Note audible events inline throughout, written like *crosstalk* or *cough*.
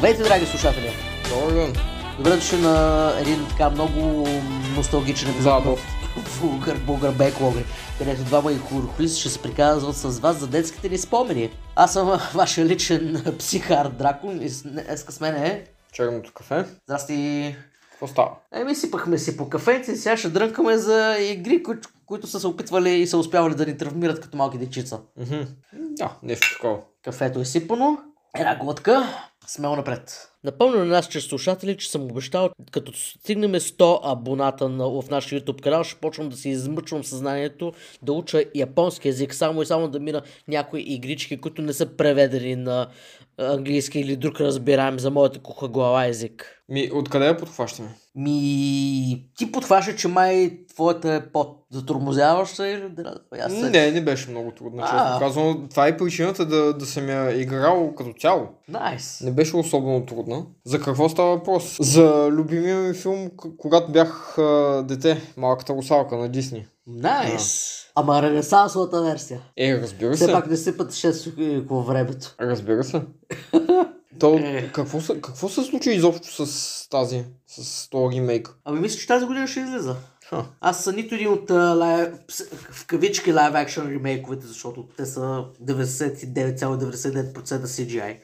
Здравейте, драги слушатели! Добър ден. Добре дошли на един така много носталгичен епизод Да, доста. Българ, Българ Беклогри, където двама и хурхулис ще се приказват с вас за детските ни спомени. Аз съм *laughs* вашия личен психар Дракон и с- днеска с мен е... Черното кафе. Здрасти! Какво става? Еми, сипахме си по кафенци, сега ще дрънкаме за игри, които, които са се опитвали и са успявали да ни травмират като малки дечица. Мгм. Да, нещо такова. Кафето е сипано. Една глътка. Смело напред. Напомня на нашите слушатели, че съм обещал, като стигнем 100 абоната на, в нашия YouTube канал, ще почвам да си измъчвам съзнанието, да уча японски язик, само и само да мина някои игрички, които не са преведени на английски или друг разбираем за моята куха глава език. Ми, откъде я подхващаме? Ми, ти подхваща, че май твоята е по-затормозяваща или да, аз се- Не, не беше много трудно, честно казвам. Това е причината да, да съм я играл като цяло. Найс. Не беше особено трудна. За какво става въпрос? За любимия ми филм, к- когато бях а, дете, малката русалка на Дисни. Найс. Ама ренесансовата версия. Е, разбира Все се. пак не се пътешествах във времето. Разбира се. То, Е. какво, се, какво се случи изобщо с тази, с този ремейк? Ами мисля, че тази година ще излиза. Ха. Аз съм нито един от лайв, в кавички лайв акшн ремейковете, защото те са 99,99% CGI.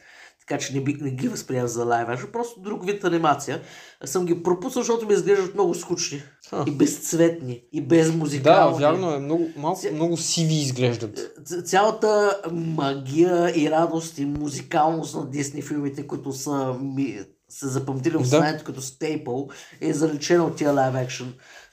Така че не, би, не ги възприемам за лайв акшн, просто друг вид анимация. Аз съм ги пропуснал, защото ми изглеждат много скучни. Ха. И безцветни. И без Да, музикални. вярно е. Много, малко, Ся- много сиви изглеждат. Ц- Цялата магия и радост и музикалност на Дисни филмите, които са ми се запамтили в Да. съзнанието като стейпъл, е залечена от тия лайв екшн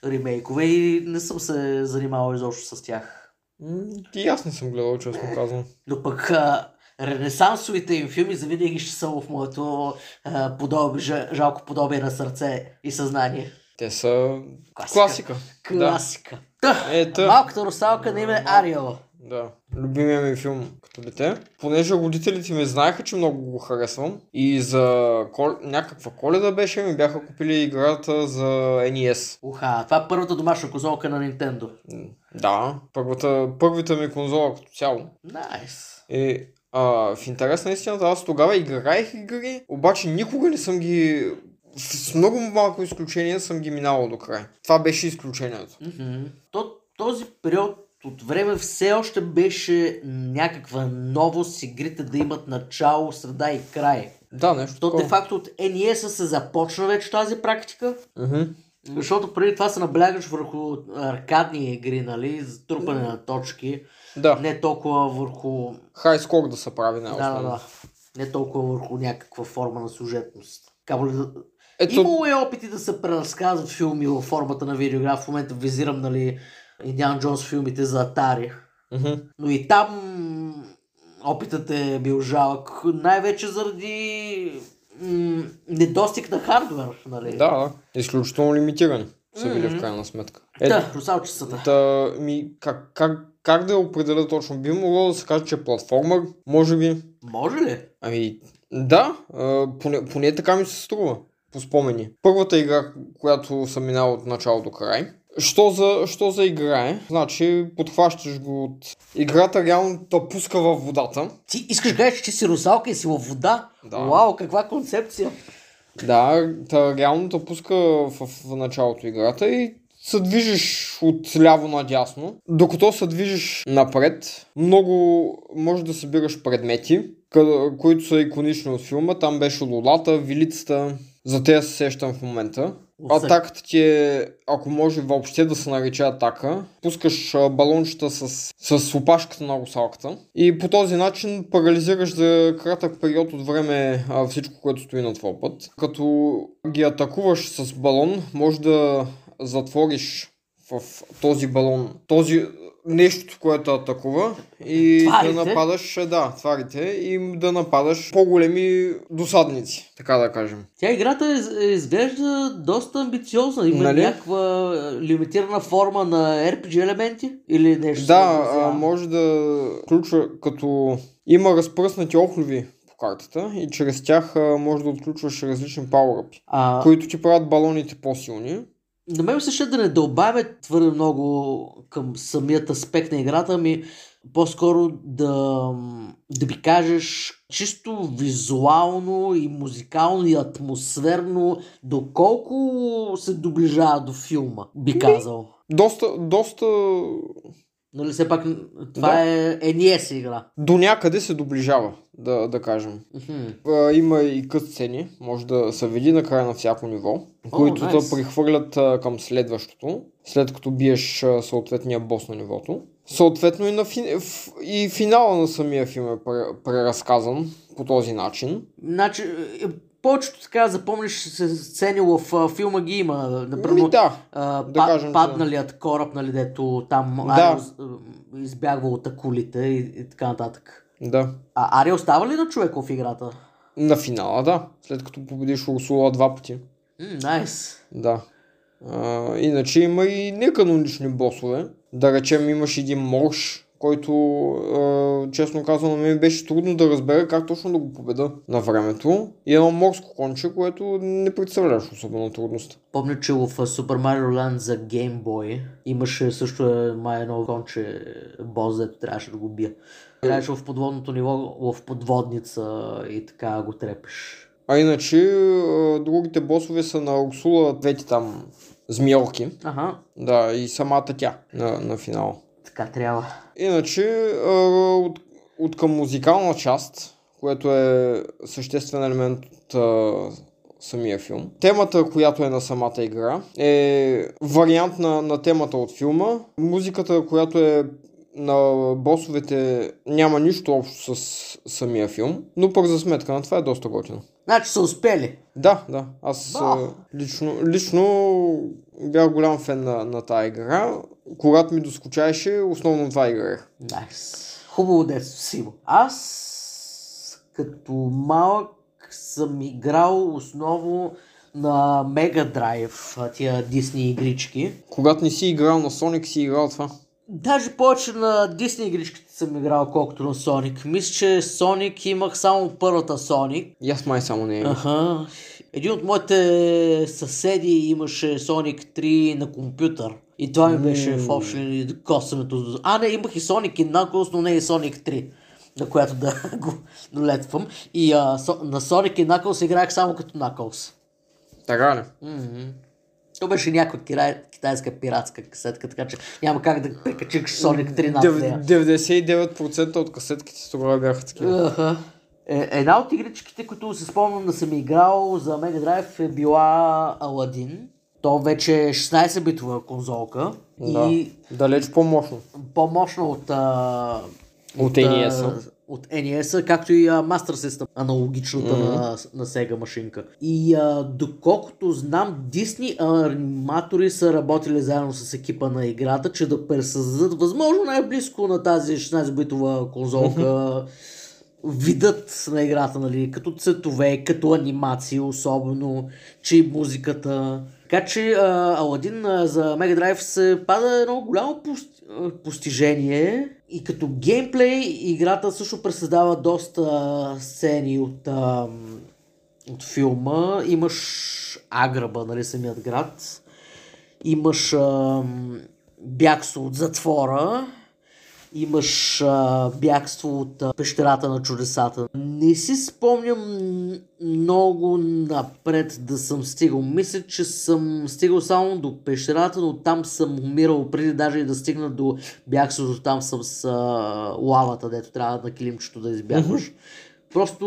ремейкове и не съм се занимавал изобщо с тях. М, И аз не съм гледал, честно казвам. Но пък а, ренесансовите им филми завинаги ще са в моето а, подобие, жа- жалко подобие на сърце и съзнание. Те са Класика. класика. Да. Е, та. Малката русалка на име Ариела. Да. Любимия ми филм като дете. Понеже родителите ми знаеха, че много го харесвам. И за кол... някаква коледа беше, ми бяха купили играта за NES. Уха, това е първата домашна конзолка на Nintendo. Да, първата, първата ми конзола като цяло. Найс. И а, в интерес на истината, аз тогава играех игри, обаче никога не съм ги... С много малко изключения съм ги минавал до край. Това беше изключението. Мгм. То, този период от време все още беше някаква новост игрите да имат начало, среда и край. Да, нещо То такова. де факто от NES се започна вече тази практика, Мгм. защото преди това се наблягаш върху аркадни игри, нали, за трупане на точки, Да, не толкова върху... хай скок да се прави Да, на да, да. Не толкова върху някаква форма на сюжетност. Камо ли да... Ето, Имало е опити да се преразказват филми във формата на видеоигра. В момента визирам, нали, Индиан Джонс филмите за Atari. Мгм. Но и там опитът е бил жалък. Най-вече заради м- недостиг на хардвер, нали? Да, да. Изключително лимитирани са били Мгм. в крайна сметка. Е, Да, русалчицата. да, ми, как, как, как да я определя точно? Би могло да се каже, че е платформа, може би. Може ли? Ами, да, поне, поне така ми се струва, по спомени. Първата игра, която съм минал от начало до край. Що за, що за игра е? Значи, подхващаш го от... Играта реално те пуска във водата. Ти искаш да кажеш, че си русалка и си във вода? Да. Вау, каква концепция! Да, та реално те пуска в, в началото играта и се движиш от ляво надясно. Докато се движиш напред, много може да събираш предмети, които са иконични от филма. Там беше лолата, вилицата. За тези се сещам в момента. Атаката ти е, ако може въобще да се нарече атака, пускаш балончета с, с опашката на русалката и по този начин парализираш за кратък период от време всичко, което стои на твой път. Като ги атакуваш с балон, може да затвориш в този балон този нещо, което атакува и Тварите? да нападаш, да, тварите и да нападаш по-големи досадници, така да кажем. Тя играта из- изглежда доста амбициозна. Има Нали? някаква е, лимитирана форма на RPG елементи или нещо. Да, а, може да включва като има разпръснати охлюви по картата и чрез тях може да отключваш различни пауъръпи, А, които ти правят балоните по-силни. На мен се да не дълбавя твърде много към самият аспект на играта ми. по-скоро да, да ми кажеш чисто визуално и музикално и атмосферно, доколко се доближава до филма, би казал. Доста, доста Нали все пак това Да. е NES игра. до някъде се доближава, да, да кажем. А, има и кът сцени, може да се види на края на всяко ниво, които найс. да прехвърлят а, към следващото, след като биеш а, съответния бос на нивото. Съответно и, на фи... и финала на самия филм е пре- преразказан по този начин. Значи, е, повечето така запомниш се сцени в филма ги има. Например, да, а, да па, кажем, падналият кораб, нали, дето там Да. Арио а, избягва от акулите и, и така нататък. да. А Арио става ли на човек в играта? На финала, да. След като победиш Урсула два пъти. Найс. Да. А, иначе има и неканонични босове. Да речем имаш един морж, който честно казвам мен беше трудно да разбера как точно да го победа на времето. И едно морско конче, което не представляваш особена трудност. Помня, че в Super Mario Land за Game Boy имаше също е, май едно конче бос, трябваше да го бия. Играеш в подводното ниво, в подводница и така го трепеш. А иначе другите босове са на Урсула двете там змиелки. Ага, Да, и самата тя на, на финала. Така трябва. Иначе, от, от към музикална част, което е съществен елемент от самия филм. Темата, която е на самата игра, е вариант на, на темата от филма. Музиката, която е на босовете, няма нищо общо с самия филм, но пък за сметка на това е доста готино. Значи са успели. Да, да. Аз Да. лично, лично бях голям фен на, на тази игра. Когато ми доскучаеше, основно това играех. Найс. Хубаво детство, Сиво. Аз като малък съм играл основно на Mega Drive, а, тия Дисни игрички. Когато не си играл на Sonic, си играл това. Даже повече на Дисни игричките съм играл, колкото на Sonic. Мисля, че Sonic имах само първата Sonic. И аз май само не е. Аха. Един от моите съседи имаше Sonic 3 на компютър. И това ми беше в общи линии. А, не, имах и Sonic и Knuckles, но не и Sonic 3, на която да *laughs* го долетвам. И а, со, на Sonic и Knuckles играех само като Knuckles. Така ли? Мгм. То беше някаква китайска пиратска касетка, така че няма как да прикачиш Sonic 3 над Дев- нея. 99% от касетките тогава бяха такива. Аха. Е, една от игричките, които се спомням да съм играл за Mega Drive е била Aladdin. То вече е 16-битова конзолка Да. и Далеч по-мощно. по-мощна от, а, От а, NES-а. От NES-а, както и а, Master System, аналогичната на, на Sega машинка. И а, доколкото знам, Disney аниматори са работили заедно с екипа на играта, че да пресъздадат възможно най-близко на тази 16-битова конзолка видът на играта, нали, като цветове, като анимации особено, че и музиката. Така че Аладин за Mega Drive се пада едно голямо постижение и като геймплей играта също пресъздава доста сцени от, от филма. Имаш Аграба, нали, самият град. Имаш а, бягство от затвора. Имаш а, бягство от а, пещерата на чудесата. Не си спомням много напред да съм стигал. Мисля, че съм стигал само до пещерата, но там съм умирал преди даже и да стигна до бягството там с а, лавата, дето трябва на килимчето да избягваш. Просто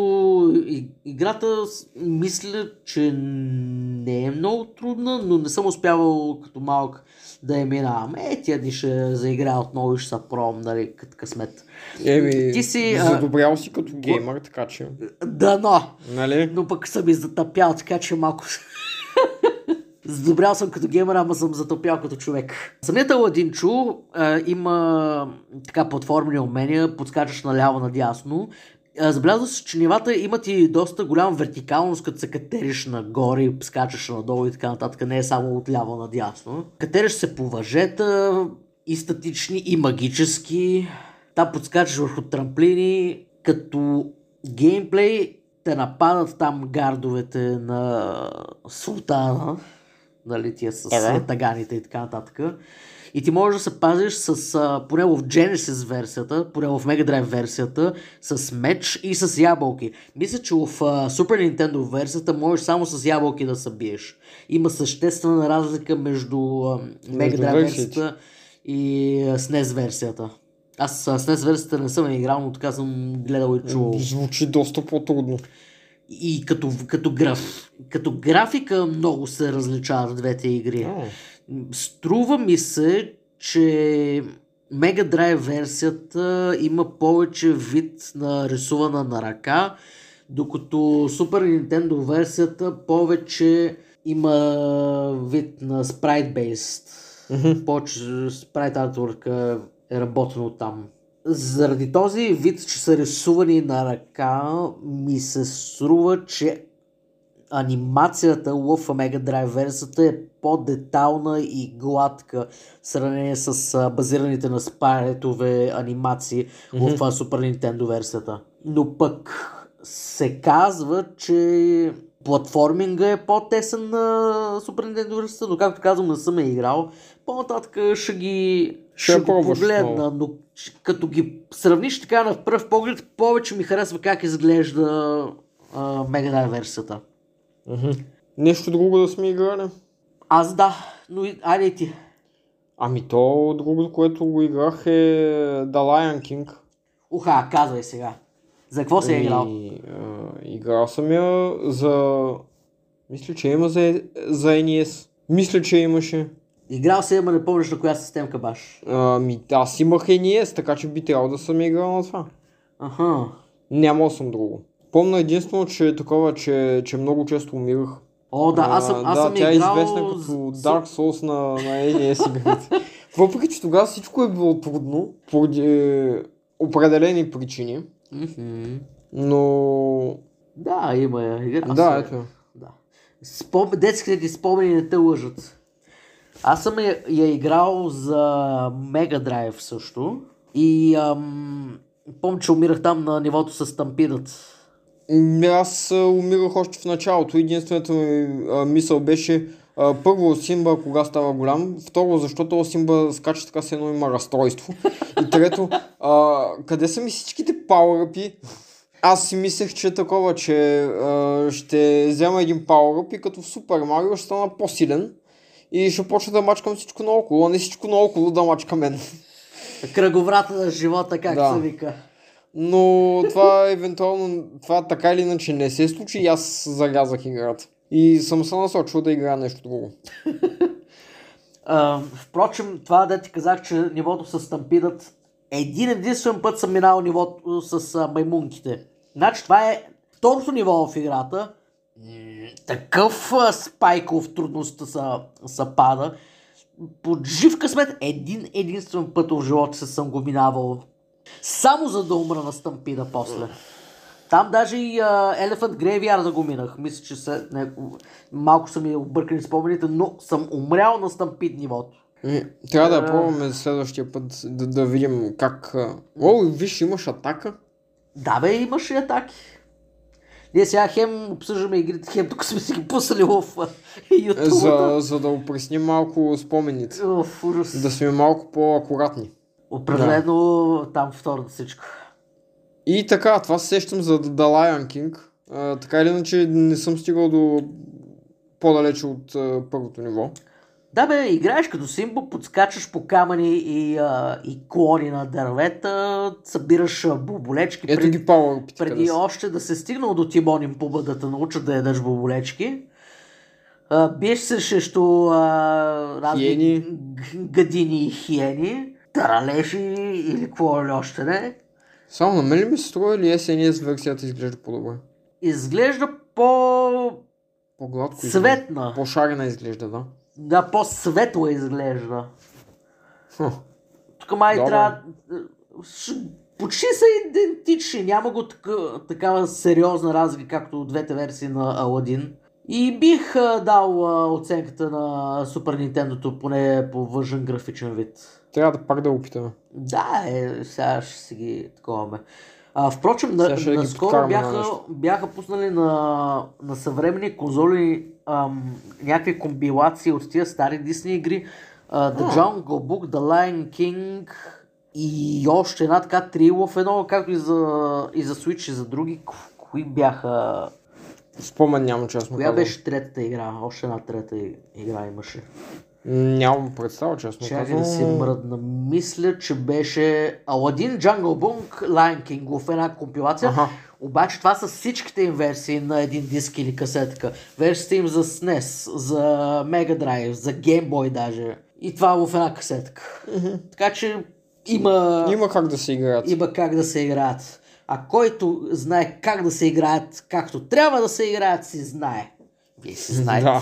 и- играта мисля, че не е много трудна, но не съм успявал като малък да я минавам. Е, тия дни ще заиграя отново и ще са пром, нали, като късмет. Еми, Ти си, задобрял си като геймър, така че, Дано! нали? Но пък съм и затъпял, така че малко... *laughs* Задобрял съм като геймер, ама съм затопял като човек. Самият Аладинчо а, има така платформени умения, подскачаш наляво надясно. А, Забелязва се, че нивата имат и доста голяма вертикалност, като се катериш нагоре скачаш надолу и така нататък. Не е само от ляво надясно. Катериш се по въжета, и статични, и магически. Там подскачаш върху трамплини, като геймплей те нападат там гардовете на султана, нали, тия с Ага. таганите и така нататък. И ти можеш да се пазиш с, а, поне в Genesis версията, поне в Mega Drive версията, с меч и с ябълки. Мисля, че в а, Super Nintendo версията можеш само с ябълки да се биеш. Има съществена разлика между а, Mega Drive версията и а, SNES версията. Аз а, SNES версията не съм играл, но така съм гледал и чувал. Звучи доста по-трудно. И като, като, граф, като графика много се различават двете игри. А, Струва ми се, че Mega Drive версията има повече вид на рисувана на ръка, докато Super Nintendo версията повече има вид на sprite-based. Мгм. Повече sprite artwork е работено там. Заради този вид, че са рисувани на ръка, ми се струва, че анимацията в Mega Drive версията е по-детална и гладка в сравнение с базираните на спаретове анимации в а, Super Nintendo версията. Но пък се казва, че платформинга е по-тесен на Super Nintendo версията, но както казвам, не съм я играл. По-нататък ще ги Ще ще, го погледна, но като ги сравниш така на пръв поглед, повече ми харесва как изглежда а, Mega Drive версията. Мгм. Нещо друго да сме играли? Аз да, но айде ти. Ами то другото, което го играх е The Lion King. Уха, казвай сега. За какво си е играл? И, а, играл съм я за... Мисля, че има за, за NES. Мисля, че имаше. Играл си, ама не помниш на коя системка баш. Ами аз имах NES, така че би трябвало да съм играл на това. Аха. Нямал съм друго. Помня единствено, че е такова, че, че много често умирах. О, да, аз съм, аз да, съм тя е играл... известна като Dark Souls на, на NES игрите. Въпреки, че тогава всичко е било трудно, поради определени причини, но... Да, има я. Играл да, ето. Да. Спом... Детските ти спомени не те лъжат. Аз съм я, я играл за Mega Drive също. И ам, помня, че умирах там на нивото с стампидът. М, Аз умирах още в началото. Единствената ми мисъл беше първо Симба кога става голям, второ защото Симба скача така се едно има разстройство. И трето, а, къде са ми всичките пауъръпи? Аз си мислех, че е такова, че а, ще взема един пауъръп и като в Супер Марио ще стана по-силен и ще почна да мачкам всичко наоколо, а не всичко наоколо да мачка мен. Кръговрата на живота, как Да. се вика. Но това евентуално, това така или иначе не се случи и аз зарязах играта. И съм се насочил да играя нещо друго. *laughs* А, впрочем, това да ти казах, че нивото с стампидът един единствен път съм минал нивото с маймунките. Значи това е второто ниво в играта. Такъв а, спайков трудността са, са пада. Под жив късмет един единствен път в живота си съм го минавал. Само за да умра на стампида после. Там даже и а, Elephant Graveyard да го минах. Мисля, че се, не, малко са ми объркани спомените, но съм умрял на стампид нивото. Трябва да пробваме следващия път да, да видим как... О, виж, имаш атака. Да бе, имаше и атаки. Ние сега хем обсъждаме игрите, хем тук сме си ги пуснали в YouTube. За, за да опресним малко спомените. Ужас. Да сме малко по-акуратни. Определено там втората всичко. И така, това се сещам за The Lion King. А, така или иначе не съм стигал до по-далече от а, първото ниво. Да бе, играеш като Симбо, подскачаш по камъни и, а, и клони на дървета, събираш боболечки. Ето пред- ги къде преди са. още да се стигнал до Тимон Пуба да те научат да ядеш боболечки. А, биеш се срещу а, разни гадини и хиени, таралежи или какво ли още не. Само на мен ли ми се струва или SNES версията изглежда по-добре? Изглежда по... По-гладко изглежда. Светна. По-шарена изглежда, да. Да, по-светла изглежда. Хм. Тук май Добре. трябва... ш- Почти са идентични. Няма го така, такава сериозна разлика, както двете версии на Аладин. И бих а, дал а, оценката на Super Nintendo, поне по външен графичен вид. Трябва да пак да опитаме. Да, е, сега ще си ги таковаме. А, впрочем, на, наскоро подкараме на бяха, бяха пуснали на, на съвременни конзоли ам, някакви комбилации от тия стари Disney игри. А, The. Jungle Book, The Lion King и още една така трило в едно, както и за, и за Switch и за други. Ко- Кои бяха... Спомен няма честно Коя беше третата игра? Още една трета игра имаше. Нямам представа, честно Чакай казвам. да си мръдна. Мисля, че беше Аладин, Jungle Book, Lion King в една компилация. Аха. Обаче това са всичките им версии на един диск или касетка. Версиите им за SNES, за Mega Drive, за Game Boy даже. И това в една касетка. Така че има, Има как да се играят. има как да се играят. А който знае как да се играят, както трябва да се играят, си знае. Вие си *laughs* знаете. Да.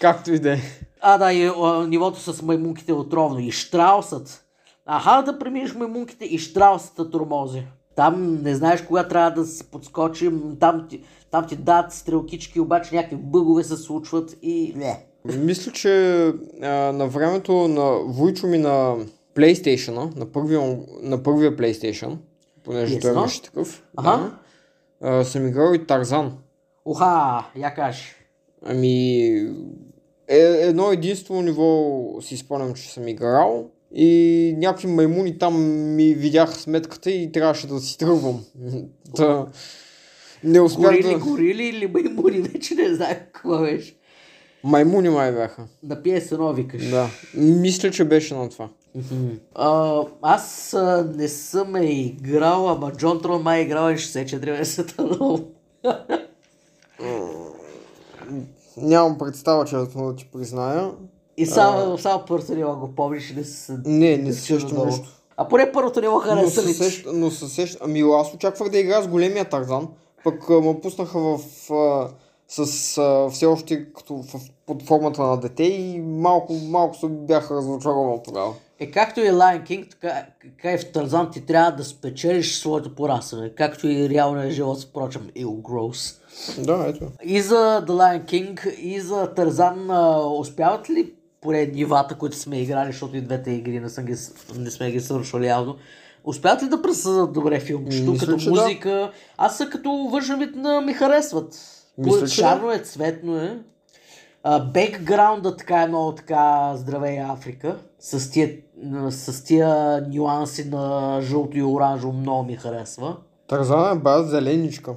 Както и да е. А, да, и а, нивото с маймунките е отровно. И Штраусът. Аха, да преминеш маймунките и Штраусът тормози. Там не знаеш кога трябва да се подскочим. Там ти, там ти дадат стрелкички, обаче някакви бъгове се случват и не. Мисля, че а, на времето на Войчо ми на PlayStation, на първия, на първия PlayStation, понеже той PS1? имаше такъв, Аха. да, а, съм играл и Тарзан. Оха, я кажи. Ами, е, едно единствено ниво си спомням, че съм играл и някакви маймуни там ми видяха сметката и трябваше да си тръгвам. *laughs* да, не успях Горили, да... горили или маймуни, *laughs* вече не знам какво беше. Маймуни май бяха. На PS1 викаш. Да. Мисля, че беше на това. А, аз а, не съм е играл, ама Джон Трон май е играл и 64 версията много. Нямам представа, честно да ти призная. И само, само първото ниво го помниш и не се... Не, не се сещам нещо. А поне първото ниво хареса ли? сещам, но се сещам. Ами аз очаквах да играя с големия Тарзан, пък а, ме пуснаха в... А, с а, все още като в, под формата на дете и малко, малко се бях разочаровал тогава. Е, както и Lion King, така, така и в Тарзан ти трябва да спечелиш своето порасване. Както и реалния живот, впрочем, Ill Gross. Да, ето. И за The Lion King, и за Тарзан успяват ли поне нивата, които сме играли, защото и двете игри не, съм ги, не сме ги свършвали явно, успяват ли да пресъдат добре филмчето, като че да. музика? Аз са като външен вид на ми харесват. Мисля, Шарно е, цветно е. А, бекграунда така е много така здравей Африка. С тия, с тия нюанси на жълто и оранжево много ми харесва. Тарзан е бая зеленичка.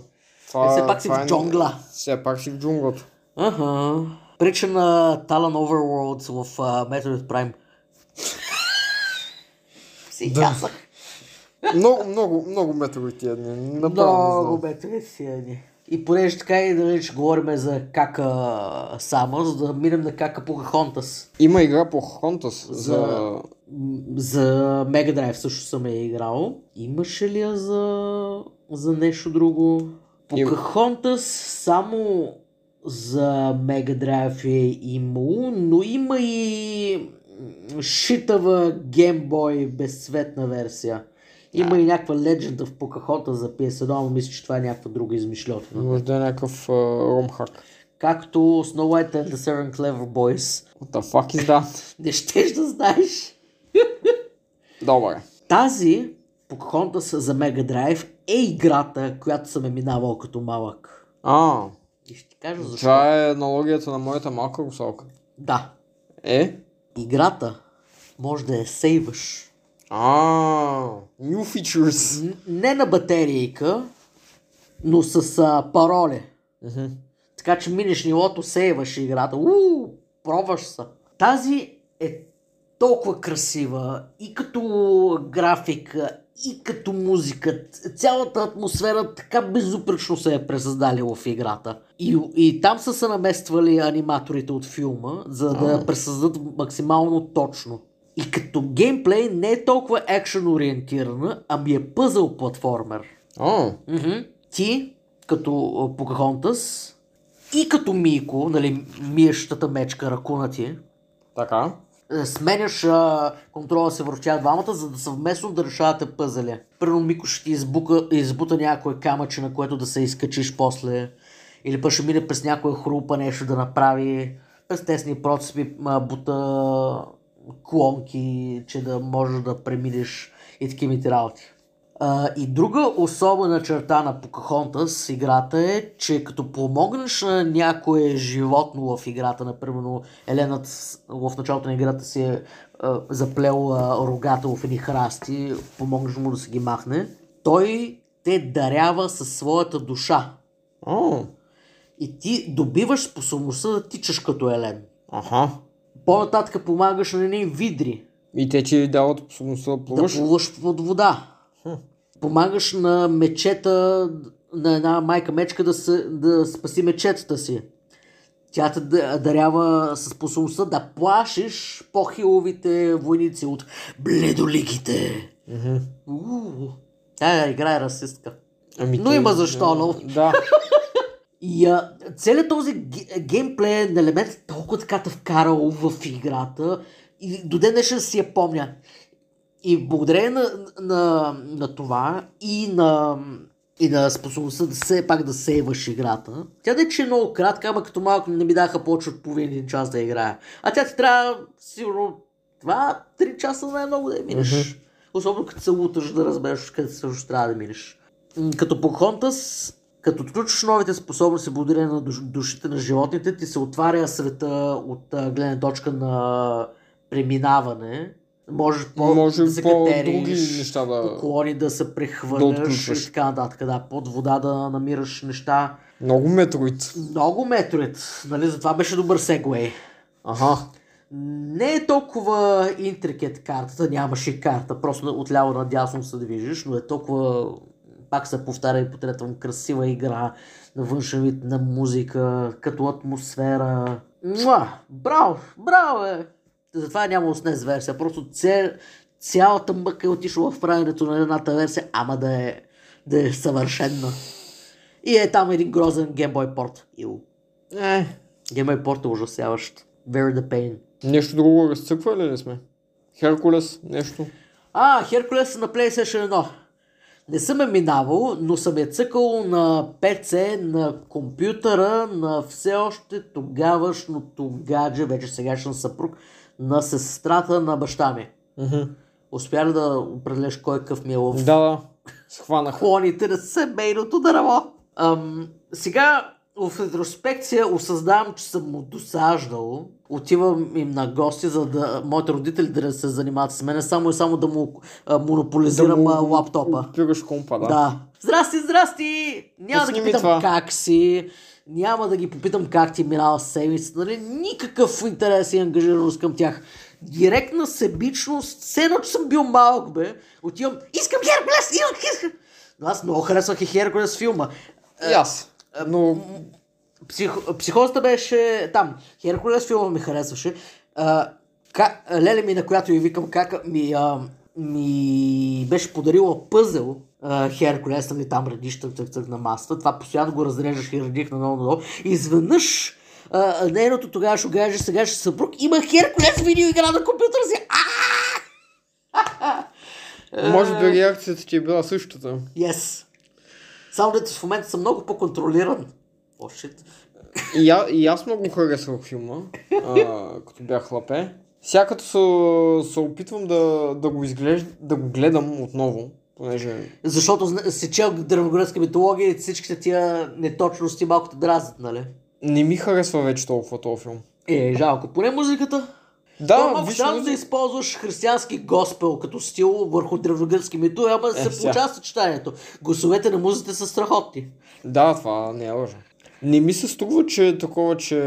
Това, Е, все пак си това в джунгла. Все пак си в джунглата. Ага. Прича на Talon Overworlds в uh, Metroid Prime. *laughs* Си казах. много, много, много метроид е дни. Направо не Много. Metroid си е. И понеже така и да вече говорим за кака Сама, за да минем на кака Покахонтас. Има игра по Хонтас за... За- За Drive също съм я играл. Имаше ли я за, за нещо друго? Покахонтас само за Mega Drive е имало, но има и шитава Boy безцветна версия. Има и някаква Legend of Pocahontas за PS1, но мисля, че това е някаква друга измишлетина. Може да е някакъв uh, ромхак. Както Snow White and the Seven Clever Boys. What the fuck is that? *laughs* Не щеш да знаеш. Добре. Тази Pocahontas за Mega Drive е играта, която съм е минавал като малък. А, И ще ти кажа защо. това е аналогията на моята малка русалка. Да. Е? Играта може да я сейваш. А, new features. Н- не на батерийка, но с а, пароли. Мгм. Така че минеш нивото, сейваш играта. Уу, пробваш се. Тази е толкова красива и като графика, и като музика. Цялата атмосфера така безупречно се е пресъздали в играта. И, и там са се намествали аниматорите от филма, за да А. пресъздадат максимално точно. И като геймплей не е толкова екшен ориентирана, ами е пъзъл платформер. Мгм. Ти, като Покахонтас, и като Мико, нали, миещата мечка, ракуна ти, така. Е, сменяш а, контрола се върху тях двамата, за да съвместно да решавате пъзели. Първо Мико ще ти избука, избута някое камъче, на което да се изкачиш после. Или пък ще мине през някое хрупа нещо да направи. През тесни процеси а, бута клонки, че да можеш да преминеш и такива ти работи. А, и друга особена черта на Покахонтас играта е, че като помогнеш на някое животно в играта, например Еленът в началото на играта си е а, заплел а, рогата в едни храсти, помогнеш му да се ги махне, той те дарява със своята душа. О, И ти добиваш способността да тичаш като Елен. аха. По-нататък помагаш на едни видри И те ти дават способността да да плуваш? плуваш под вода. Помагаш на мечета, на една майка мечка да, се, да спаси мечетата си. Тя те да- дарява със способността да плашиш по-хиловите войници от бледоликите. Тя играе расистка. Ами Но той- има защо, но- Да. *laughs* И а, целият този ге- геймплеен елемент е толкова така те вкарал в играта и до ден днешен си я помня. И благодарение на, на, на това и на, и на способността да се пак да сейваш играта, тя не че е много кратка, ама като малко не ми даха повече от половин един час да играя. А тя ти трябва сигурно 2-3 часа най-много да я минеш. Особено като се луташ да разбереш къде също трябва да минеш. Като Покхонтас, като отключиш новите способности благодарение на душ, душите на животните, ти се отваря света от гледна точка на преминаване. Можеш по, Може да по-други неща да- колони да се да прехвърляш отключваш. и така нататък. Да, под вода да намираш неща. Много метроид. Много метроид, нали? Затова беше добър сегвей. Аха. Не е толкова интрикет картата, нямаше карта, просто отляво надясно се движиш, но е толкова, пак се повтаря и потретвам, красива игра, на външен вид, на музика, като атмосфера. Муа! Браво! Браво, е! Затова няма SNES версия, просто ця, цялата мъка е отишла в правенето на едната версия, ама да е, да е съвършенна. И е там един грозен Boy порт. Ил. Е. Boy порт е ужасяващ. Very the pain. Нещо друго разцъквали ли сме? Херкулес, нещо. А, Херкулес на PlayStation 1. Не съм е минавал, но съм я цъкал на PC, на компютъра, на все още тогавашното гадже, вече сегашен съпруг, на сестрата на баща ми. Мгм. Успя ли да определиш кой какъв ми е в Да, да. Схванах. клоните на семейното дърво? Ам, сега в ретроспекция осъзнавам, че съм му досаждал. Отивам им на гости, за да моите родители да се занимават с мен, само и само да му а, монополизирам а, лаптопа. Отпираш компа, да. Да. Здрасти, здрасти! Няма да ги Пусни ми питам това. как си, няма да ги попитам как ти минава седмица, нали? Никакъв интерес и ангажираност към тях. Директна себичност, все едно, че съм бил малък, бе. Отивам, искам Херкулес, искам, искам. Но аз много харесвах и Херкулес филма. И аз. Но Псих, психозата беше там. Херкулес филма ми харесваше. А, ка, леле ми, на която и викам как ми, а, ми беше подарила пъзел Херкулес, нали там редиш тък, тък, тък на масата. Това постоянно го разреждах и редих на ново надолу. Изведнъж а, нейното тогава ще гаже, сега ще съпруг, има Херкулес видеоигра на компютъра си. *laughs* Може би реакцията ти е била същата. Yes. Само дето в момента съм много по-контролиран. Oh, shit. И, а, и аз много харесвах филма, а, *laughs* като бях хлапе. Сега като се, се опитвам да, да, го изглежда, да го гледам отново, понеже Защото си чел древногръцка митология и всичките тия неточности малко те дразнат, нали? не ми харесва вече толкова този филм. Е, жалко. Поне музиката. Да, виж, странно музи- да използваш християнски госпел като стил върху древногръцки мито, ама Е, се получава съчетанието. Гласовете на музите са страхотни. да, това не е лъжа. Не ми се струва, че е такова, че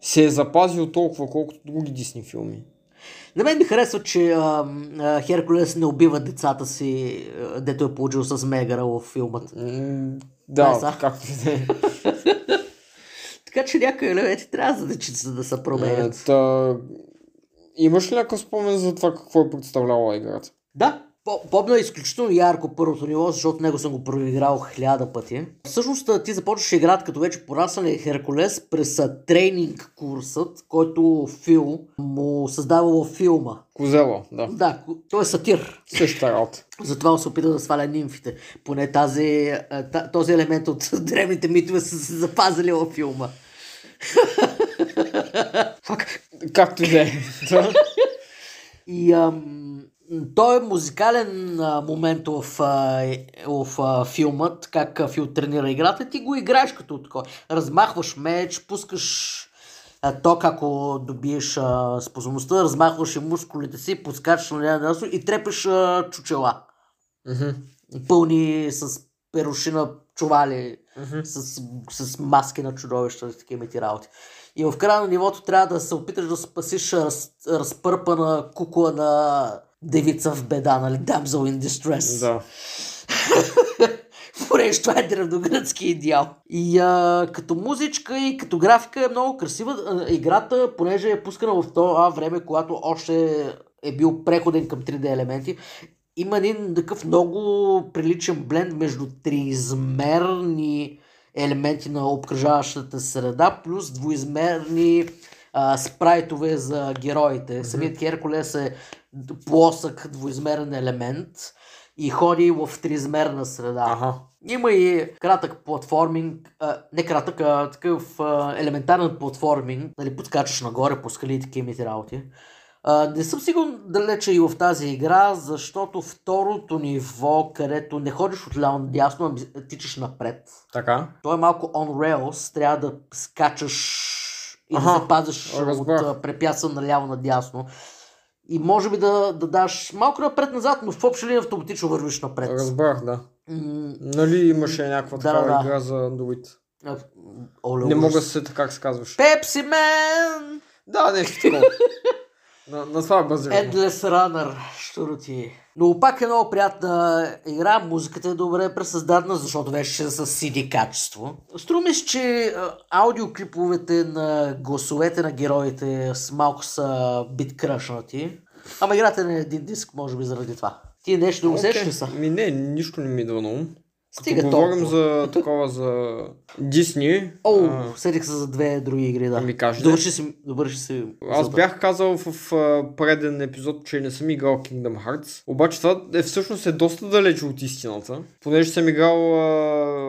се е запазил толкова, колкото други Дисни филми. На мен ми харесва, че а, а, Херкулес не убива децата си, а, дето е получил с Мегара в филмът. Да, Да, са. както и да е. *laughs* Така че някои елементи трябва за дечицата да се променят. Е, Та... Имаш ли някакъв спомен за това какво е представлявала играта? Да, по- помня изключително ярко първото ниво, защото него съм го проиграл хиляда пъти. Всъщност ти започваш играта като вече порасналия Херкулес през тренинг курсът, който Фил му създава във филма. Козела, да. Да, той е сатир. Същата работа. Затова се опита да сваля нимфите. Поне тази, този елемент от *laughs* древните митове са се запазили във филма. Фак. Както и да е. *laughs* И ам, той е музикален а, момент в, а, е, в а, филмът, как а, Фил тренира играта, ти го играеш като такова. Размахваш меч, пускаш а, ток, ако добиеш а, способността, размахваш и мускулите си, подскачаш на ляво и трепеш а, чучела. Мгм. Пълни с перушина чували, Мгм. с, с маски на чудовища и такива ти работи. И в края на нивото трябва да се опиташ да спасиш раз, разпърпана кукла на девица в беда, нали? Damsel in distress. Да. *laughs* Понеже това е древногръцки идеал. И а, като музичка и като графика е много красива. А, играта, понеже е пускана в това време, когато още е бил преходен към 3D елементи, има един такъв много приличен бленд между триизмерни елементи на обкръжаващата среда, плюс двоизмерни а, спрайтове за героите. Самият Херкулес е плосък двоизмерен елемент и ходи в триизмерна среда. Аха. Има и кратък платформинг, а, не кратък, а такъв а, елементарен платформинг, нали, подскачаш нагоре по скали и такива ти работи. А, не съм сигурен далече и в тази игра, защото второто ниво, където не ходиш от ляво надясно, ами тичаш напред. Така. То е малко on rails, трябва да скачаш и да Аха, се пазиш от разбрах. препятствия наляво надясно. И може би да, да даш малко напред-назад, но в общи линии автоматично вървиш напред. Разбрах, да. М, Нали имаше някаква Да, такава да, игра за Android? а, оле, Не мога да се сета как се казваш. Пепси Мен! Да, нещо такова. *laughs* на, на това е базирано. Endless Runner, щуро ти. Но пак е много приятна игра, музиката е добре пресъздадена, защото беше с CD качество. Струва ми се, че аудиоклиповете на гласовете на героите с малко са бит кръшнати. Ама играта е на един диск, може би заради това. Ти нещо да усещаш ли са? Ми не, нищо не ми идва на ум. Стига Като говорим толкова. за такова за Дисни, О, а, седих се за две други игри, да. Ами кажи, Довърши си, довърши си. аз бях казал в а, преден епизод, че не съм играл Kingdom Hearts. Обаче това е всъщност е доста далече от истината. Понеже съм играл а,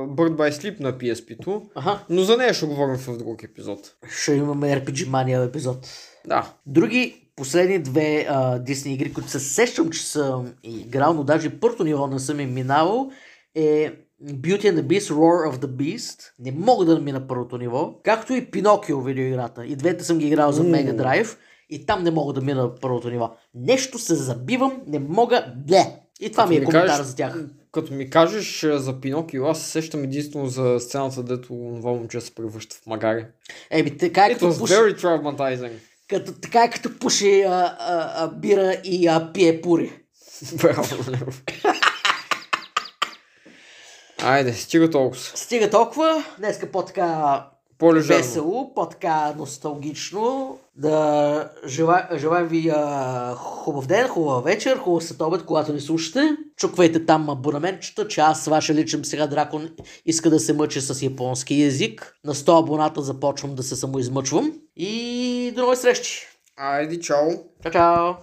Bird by Sleep на PSP-то. Аха, Но за нея ще говорим в друг епизод. ще имаме RPG Mania епизод. Да. Други последни две а, Disney игри, които се сещам, че съм играл, но даже и първото ниво не съм им минавал, е Beauty and the Beast, Roar of the Beast. Не мога да мина първото ниво. Както и Pinocchio видеоиграта. И двете съм ги играл за. Mega Drive. И там не мога да мина първото ниво. Нещо се забивам, не мога. Бле! И това Като ми е ми коментар кажеш- за тях. Като ми кажеш а, за Пинокио, аз се сещам единствено за сцената, дето това момче се превръща в магари. Еми, така е It като was пуши, very traumatizing. като, така е като пуши а, а, а, бира и а, пие пури. *laughs* Браво. Айде, стига толкова. Стига толкова. Днеска по-така По-лежерно. весело, по-така носталгично. Да желаем ви а, хубав ден, хубава вечер, хубав след обед, когато ни слушате. Чуквайте там абонаментчета, че аз, вашия личен сега дракон, иска да се мъчи с японски язик. На 100 абоната започвам да се самоизмъчвам. И до нови срещи! Айде, чао. Чао, чао!